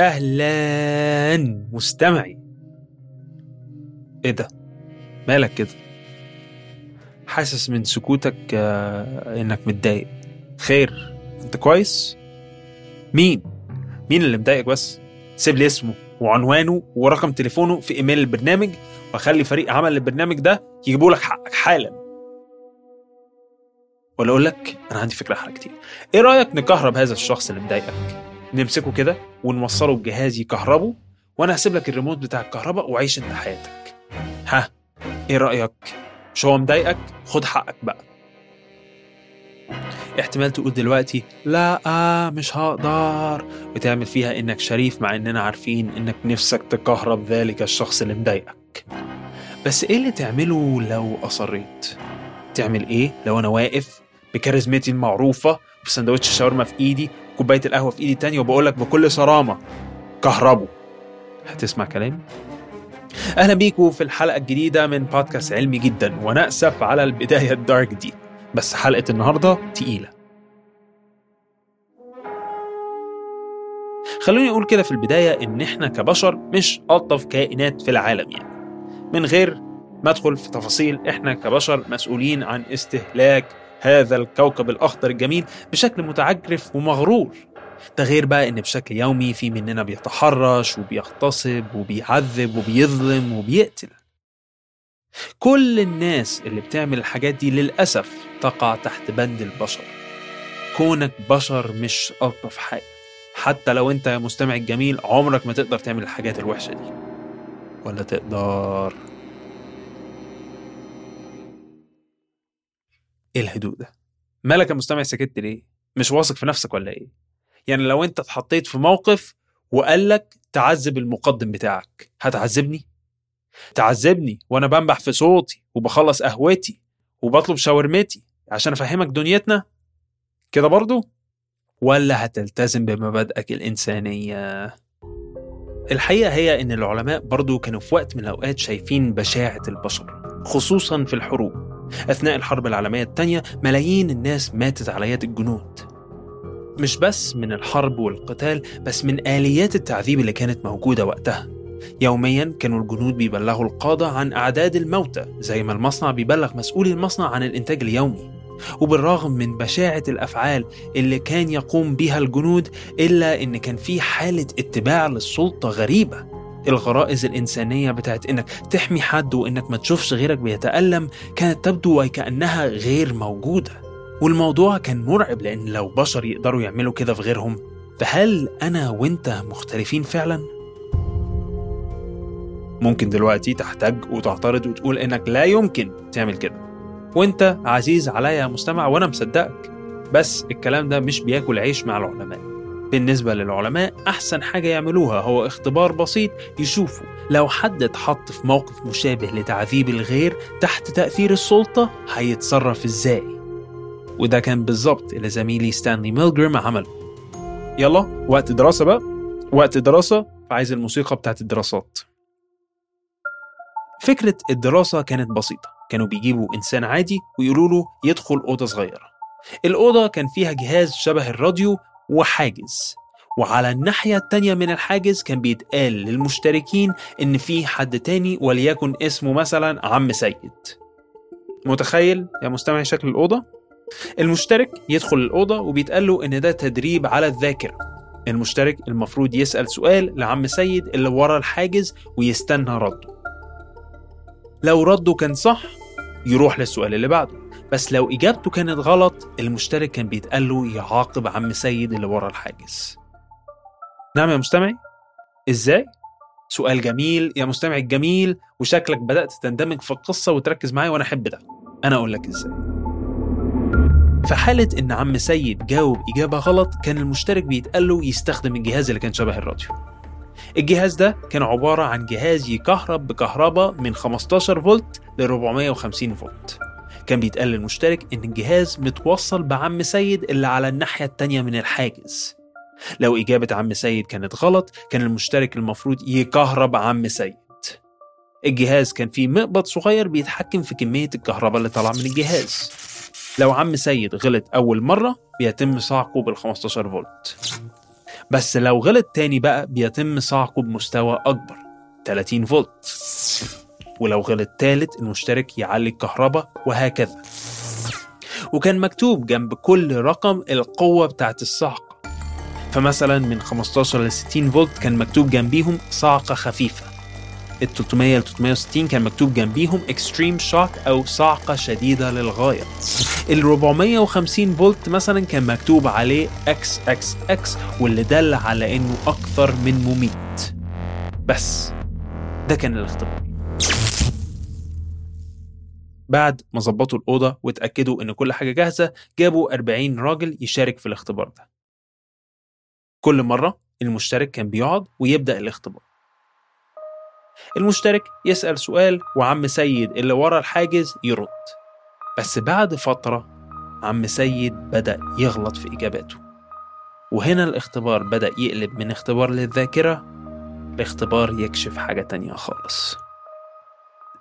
أهلا. مستمعي. إيه ده؟ مالك كده؟ حاسس من سكوتك آه، إنك متضايق. خير أنت كويس؟ مين؟ مين اللي مضايقك بس؟ سيب لي اسمه وعنوانه ورقم تليفونه في إيميل البرنامج واخلي فريق عمل البرنامج ده يجيبوا لك حقك حالا. ولا أقول لك أنا عندي فكرة أحلى كتير. إيه رأيك نكهرب هذا الشخص اللي مضايقك؟ نمسكه كده ونوصله بجهاز يكهربه وأنا هسيب لك الريموت بتاع الكهرباء وعيش أنت حياتك. ها إيه رأيك؟ مش هو مضايقك؟ خد حقك بقى. احتمال تقول دلوقتي لا آه مش هقدر. وتعمل فيها إنك شريف مع إننا عارفين إنك نفسك تكهرب ذلك الشخص اللي مضايقك. بس إيه اللي تعمله لو اصريت تعمل إيه لو أنا واقف بكاريزمتي المعروفة بسندوتش شاورما في إيدي كوباية القهوة في إيدي التانية وبقول لك بكل صرامة كهربوا. هتسمع كلامي؟ أهلا بيكم في الحلقة الجديدة من بودكاست علمي جدا وأنا اسف على البداية الدارك دي بس حلقة النهارده تقيلة. خلوني أقول كده في البداية إن إحنا كبشر مش ألطف كائنات في العالم يعني. من غير ما أدخل في تفاصيل إحنا كبشر مسؤولين عن استهلاك هذا الكوكب الأخضر الجميل بشكل متعجرف ومغرور. ده غير بقى إن بشكل يومي في مننا بيتحرش وبيغتصب وبيعذب وبيظلم وبيقتل. كل الناس اللي بتعمل الحاجات دي للأسف تقع تحت بند البشر. كونك بشر مش ألطف حاجة. حتى لو أنت يا مستمع الجميل عمرك ما تقدر تعمل الحاجات الوحشة دي. ولا تقدر. إيه الهدوء ده؟ مالك يا مستمع سكت ليه؟ مش واثق في نفسك ولا إيه؟ يعني لو أنت اتحطيت في موقف وقال لك تعذب المقدم بتاعك هتعذبني؟ تعذبني وأنا بنبح في صوتي وبخلص قهوتي وبطلب شاورمتي عشان أفهمك دنيتنا؟ كده برضو؟ ولا هتلتزم بمبادئك الإنسانية؟ الحقيقة هي إن العلماء برضو كانوا في وقت من الأوقات شايفين بشاعة البشر خصوصا في الحروب. أثناء الحرب العالمية الثانية ملايين الناس ماتت على يد الجنود. مش بس من الحرب والقتال بس من آليات التعذيب اللي كانت موجودة وقتها. يوميا كانوا الجنود بيبلغوا القادة عن أعداد الموتى زي ما المصنع بيبلغ مسؤولي المصنع عن الإنتاج اليومي. وبالرغم من بشاعة الأفعال اللي كان يقوم بها الجنود إلا إن كان في حالة اتباع للسلطة غريبة. الغرائز الإنسانية بتاعت إنك تحمي حد وإنك ما تشوفش غيرك بيتألم كانت تبدو وكأنها غير موجودة. والموضوع كان مرعب لأن لو بشر يقدروا يعملوا كده في غيرهم فهل أنا وإنت مختلفين فعلا؟ ممكن دلوقتي تحتاج وتعترض وتقول إنك لا يمكن تعمل كده. وإنت عزيز عليا يا مستمع وأنا مصدقك. بس الكلام ده مش بياكل عيش مع العلماء. بالنسبة للعلماء أحسن حاجة يعملوها هو اختبار بسيط يشوفوا لو حد اتحط في موقف مشابه لتعذيب الغير تحت تأثير السلطة هيتصرف إزاي. وده كان بالظبط اللي زميلي ستانلي ميلجرام عمله. يلا وقت دراسة بقى. وقت دراسة فعايز الموسيقى بتاعت الدراسات. فكرة الدراسة كانت بسيطة. كانوا بيجيبوا إنسان عادي ويقولوا له يدخل أوضة صغيرة. الأوضة كان فيها جهاز شبه الراديو وحاجز. وعلى الناحية التانية من الحاجز كان بيتقال للمشتركين إن في حد تاني وليكن اسمه مثلا عم سيد. متخيل يا مستمعي شكل الأوضة؟ المشترك يدخل الأوضة وبيتقال له إن ده تدريب على الذاكرة. المشترك المفروض يسأل سؤال لعم سيد اللي ورا الحاجز ويستنى رده. لو رده كان صح يروح للسؤال اللي بعده. بس لو إجابته كانت غلط المشترك كان بيتقال له يعاقب عم سيد اللي ورا الحاجز. نعم يا مستمعي؟ إزاي؟ سؤال جميل. يا مستمع الجميل وشكلك بدأت تندمج في القصة وتركز معايا وأنا أحب ده. أنا أقول لك إزاي. في حالة إن عم سيد جاوب إجابة غلط كان المشترك بيتقال له يستخدم الجهاز اللي كان شبه الراديو. الجهاز ده كان عبارة عن جهاز يكهرب بكهرباء من 15 فولت ل 450 فولت. كان بيتقال للمشترك إن الجهاز متوصل بعم سيد اللي على الناحية التانية من الحاجز. لو إجابة عم سيد كانت غلط كان المشترك المفروض يكهرب عم سيد. الجهاز كان فيه مقبض صغير بيتحكم في كمية الكهرباء اللي طالعة من الجهاز. لو عم سيد غلط أول مرة بيتم صعقه بال 15 فولت. بس لو غلط تاني بقى بيتم صعقه بمستوى أكبر 30 فولت. ولو غلط تالت المشترك يعلي الكهرباء وهكذا. وكان مكتوب جنب كل رقم القوة بتاعت الصعقة فمثلا من 15 ل 60 فولت كان مكتوب جنبيهم صعقة خفيفة. ال 300 ل 360 كان مكتوب جنبيهم extreme shock أو صعقة شديدة للغاية. ال 450 فولت مثلا كان مكتوب عليه إكس إكس إكس واللي دل على إنه أكثر من مميت. بس ده كان الاختبار. بعد ما ظبطوا الأوضة واتأكدوا إن كل حاجة جاهزة جابوا 40 راجل يشارك في الاختبار ده. كل مرة المشترك كان بيقعد ويبدأ الاختبار. المشترك يسأل سؤال وعم سيد اللي ورا الحاجز يرد. بس بعد فترة عم سيد بدأ يغلط في إجاباته. وهنا الاختبار بدأ يقلب من اختبار للذاكرة لاختبار يكشف حاجة تانية خالص.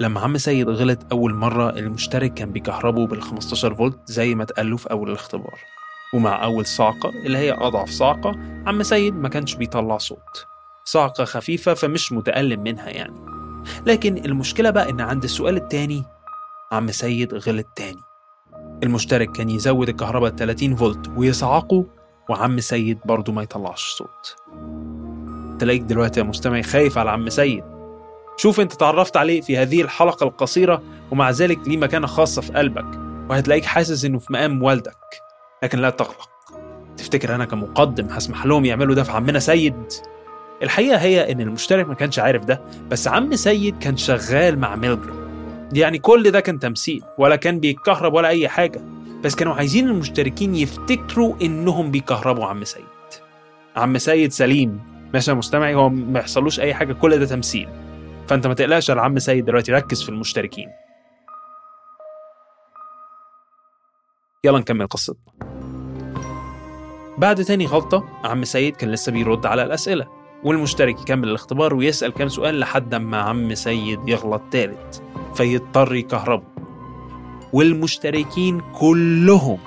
لما عم سيد غلط أول مرة المشترك كان بيكهربه بال 15 فولت زي ما اتقال في أول الاختبار. ومع أول صعقة اللي هي أضعف صعقة عم سيد ما كانش بيطلع صوت. صعقة خفيفة فمش متألم منها يعني. لكن المشكلة بقى إن عند السؤال التاني عم سيد غلط تاني. المشترك كان يزود الكهرباء 30 فولت ويصعقه وعم سيد برضه ما يطلعش صوت. تلاقيك دلوقتي يا مستمعي خايف على عم سيد. شوف انت تعرفت عليه في هذه الحلقة القصيرة ومع ذلك ليه مكانة خاصة في قلبك وهتلاقيك حاسس إنه في مقام والدك لكن لا تقلق تفتكر أنا كمقدم هسمح لهم يعملوا ده في عمنا سيد؟ الحقيقة هي إن المشترك ما كانش عارف ده بس عم سيد كان شغال مع ميلجرام. يعني كل ده كان تمثيل ولا كان بيتكهرب ولا أي حاجة بس كانوا عايزين المشتركين يفتكروا إنهم بيكهربوا عم سيد. عم سيد سليم ماشي يا مستمعي هو ما يحصلوش أي حاجة كل ده تمثيل. فانت ما تقلقش على عم سيد دلوقتي ركز في المشتركين. يلا نكمل قصتنا بعد تاني غلطة عم سيد كان لسه بيرد على الأسئلة والمشترك يكمل الاختبار ويسأل كام سؤال لحد ما عم سيد يغلط تالت فيضطر يكهربه. والمشتركين كلهم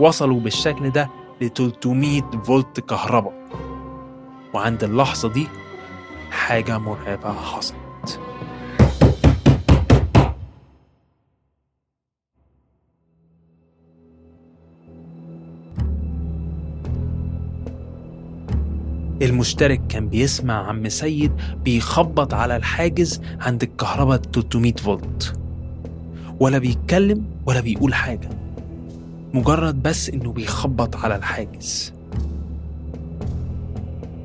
وصلوا بالشكل ده ل 300 فولت كهرباء. وعند اللحظة دي حاجة مرعبة حصلت. المشترك كان بيسمع عم سيد بيخبط على الحاجز عند الكهرباء 300 فولت. ولا بيتكلم ولا بيقول حاجة. مجرد بس إنه بيخبط على الحاجز.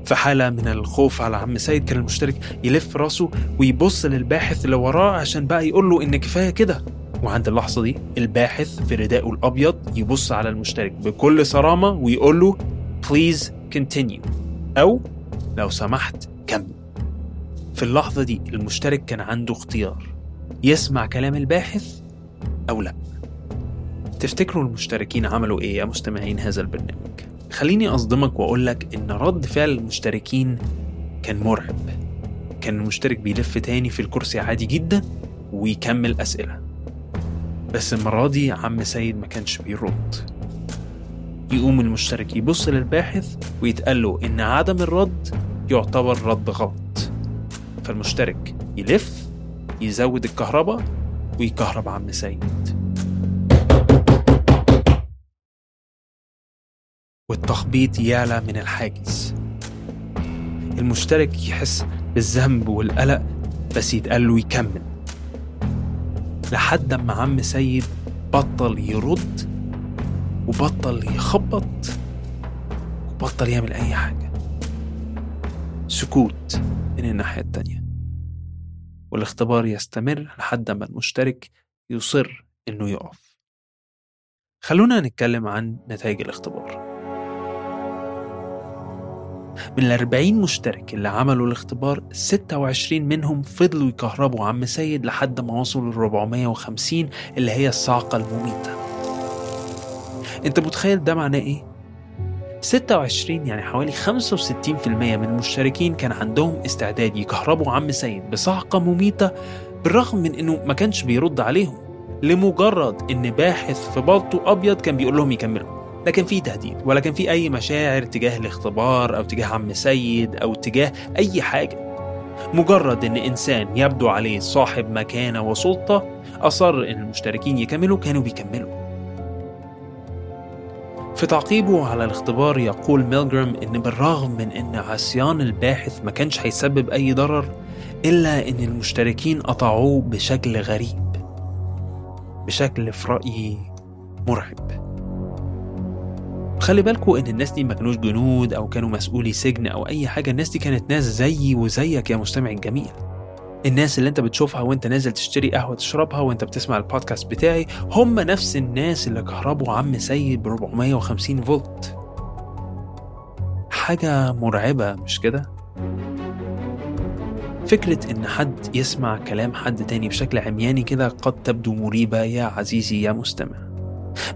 في حالة من الخوف على عم سيد كان المشترك يلف راسه ويبص للباحث اللي وراه عشان بقى يقول له إن كفاية كده. وعند اللحظة دي الباحث في ردائه الأبيض يبص على المشترك بكل صرامة ويقول له please continue. أو لو سمحت كمل. في اللحظة دي المشترك كان عنده اختيار يسمع كلام الباحث أو لا. تفتكروا المشتركين عملوا إيه يا مستمعين هذا البرنامج؟ خليني أصدمك وأقول لك إن رد فعل المشتركين كان مرعب. كان المشترك بيلف تاني في الكرسي عادي جدا ويكمل أسئلة. بس المرة دي عم سيد ما كانش بيرد. يقوم المشترك يبص للباحث ويتقال له إن عدم الرد يعتبر رد غلط. فالمشترك يلف يزود الكهرباء ويكهرب عم سيد. والتخبيط يعلى من الحاجز. المشترك يحس بالذنب والقلق بس يتقال له يكمل. لحد ما عم سيد بطل يرد وبطل يخبط وبطل يعمل أي حاجة. سكوت من الناحية التانية. والاختبار يستمر لحد ما المشترك يصر إنه يقف. خلونا نتكلم عن نتائج الاختبار. من ال 40 مشترك اللي عملوا الاختبار 26 منهم فضلوا يكهربوا عم سيد لحد ما وصلوا ل 450 اللي هي الصاعقة المميتة. أنت متخيل ده معناه إيه؟ 26 يعني حوالي 65% من المشتركين كان عندهم استعداد يكهربوا عم سيد بصعقة مميتة بالرغم من إنه ما كانش بيرد عليهم. لمجرد إن باحث في بلطو أبيض كان بيقول لهم يكملوا. لا كان في تهديد ولا كان في أي مشاعر تجاه الاختبار أو تجاه عم سيد أو تجاه أي حاجة. مجرد إن إنسان يبدو عليه صاحب مكانة وسلطة أصر إن المشتركين يكملوا كانوا بيكملوا. في تعقيبه على الاختبار يقول ميلجرام إن بالرغم من إن عصيان الباحث ما كانش هيسبب أي ضرر إلا إن المشتركين قطعوه بشكل غريب بشكل في رأيي مرعب. خلي بالكوا إن الناس دي ما كانوش جنود أو كانوا مسؤولي سجن أو أي حاجة. الناس دي كانت ناس زيي وزيك يا مستمع الجميل. الناس اللي أنت بتشوفها وأنت نازل تشتري قهوة تشربها وأنت بتسمع البودكاست بتاعي هم نفس الناس اللي كهربوا عم سيد ب 450 فولت. حاجة مرعبة مش كده؟ فكرة إن حد يسمع كلام حد تاني بشكل عمياني كده قد تبدو مريبة يا عزيزي يا مستمع.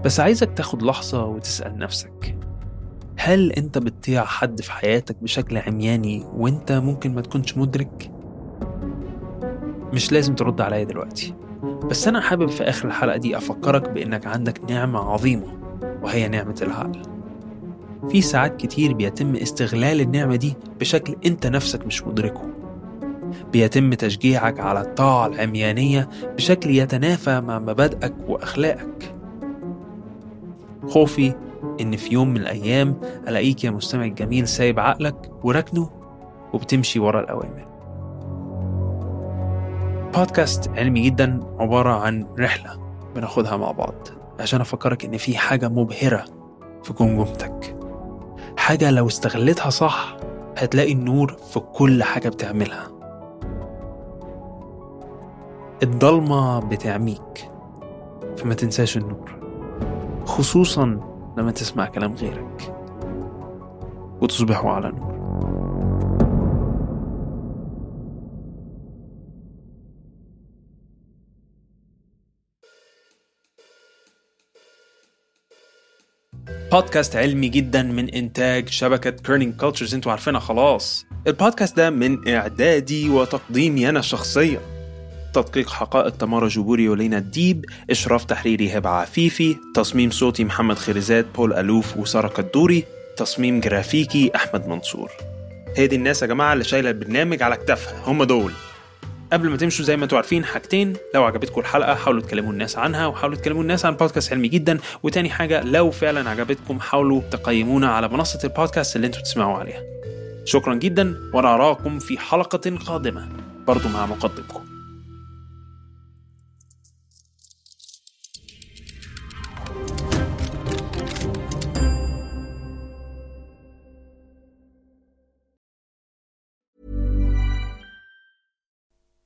بس عايزك تاخد لحظة وتسأل نفسك هل أنت بتطيع حد في حياتك بشكل عمياني وأنت ممكن ما تكونش مدرك؟ مش لازم ترد عليا دلوقتي بس أنا حابب في آخر الحلقة دي أفكرك بإنك عندك نعمة عظيمة وهي نعمة العقل. في ساعات كتير بيتم استغلال النعمة دي بشكل أنت نفسك مش مدركه. بيتم تشجيعك على الطاعة العميانية بشكل يتنافى مع مبادئك وأخلاقك. خوفي إن في يوم من الأيام ألاقيك يا مستمع الجميل سايب عقلك وركنه وبتمشي ورا الأوامر. بودكاست علمي جدا عبارة عن رحلة بناخدها مع بعض عشان أفكرك إن في حاجة مبهرة في جمجمتك. حاجة لو استغلتها صح هتلاقي النور في كل حاجة بتعملها. الضلمة بتعميك فما تنساش النور. خصوصا لما تسمع كلام غيرك. وتصبحوا على نور. بودكاست علمي جدا من إنتاج شبكة Kerning Cultures أنتوا عارفينها خلاص. البودكاست ده من إعدادي وتقديمي أنا شخصيا. تدقيق حقائق تمارا جبوري ولينا الديب إشراف تحريري هبة عفيفي تصميم صوتي محمد خيرزاد بول ألوف وسارة كدوري تصميم جرافيكي أحمد منصور. هي دي الناس يا جماعة اللي شايلة البرنامج على كتافها هم دول. قبل ما تمشوا زي ما أنتوا عارفين حاجتين لو عجبتكم الحلقة حاولوا تكلموا الناس عنها وحاولوا تكلموا الناس عن بودكاست علمي جدا. وتاني حاجة لو فعلا عجبتكم حاولوا تقيمونا على منصة البودكاست اللي أنتوا تسمعوا عليها. شكرا جدا وأنا أراكم في حلقة قادمة برضو مع مقدمكم.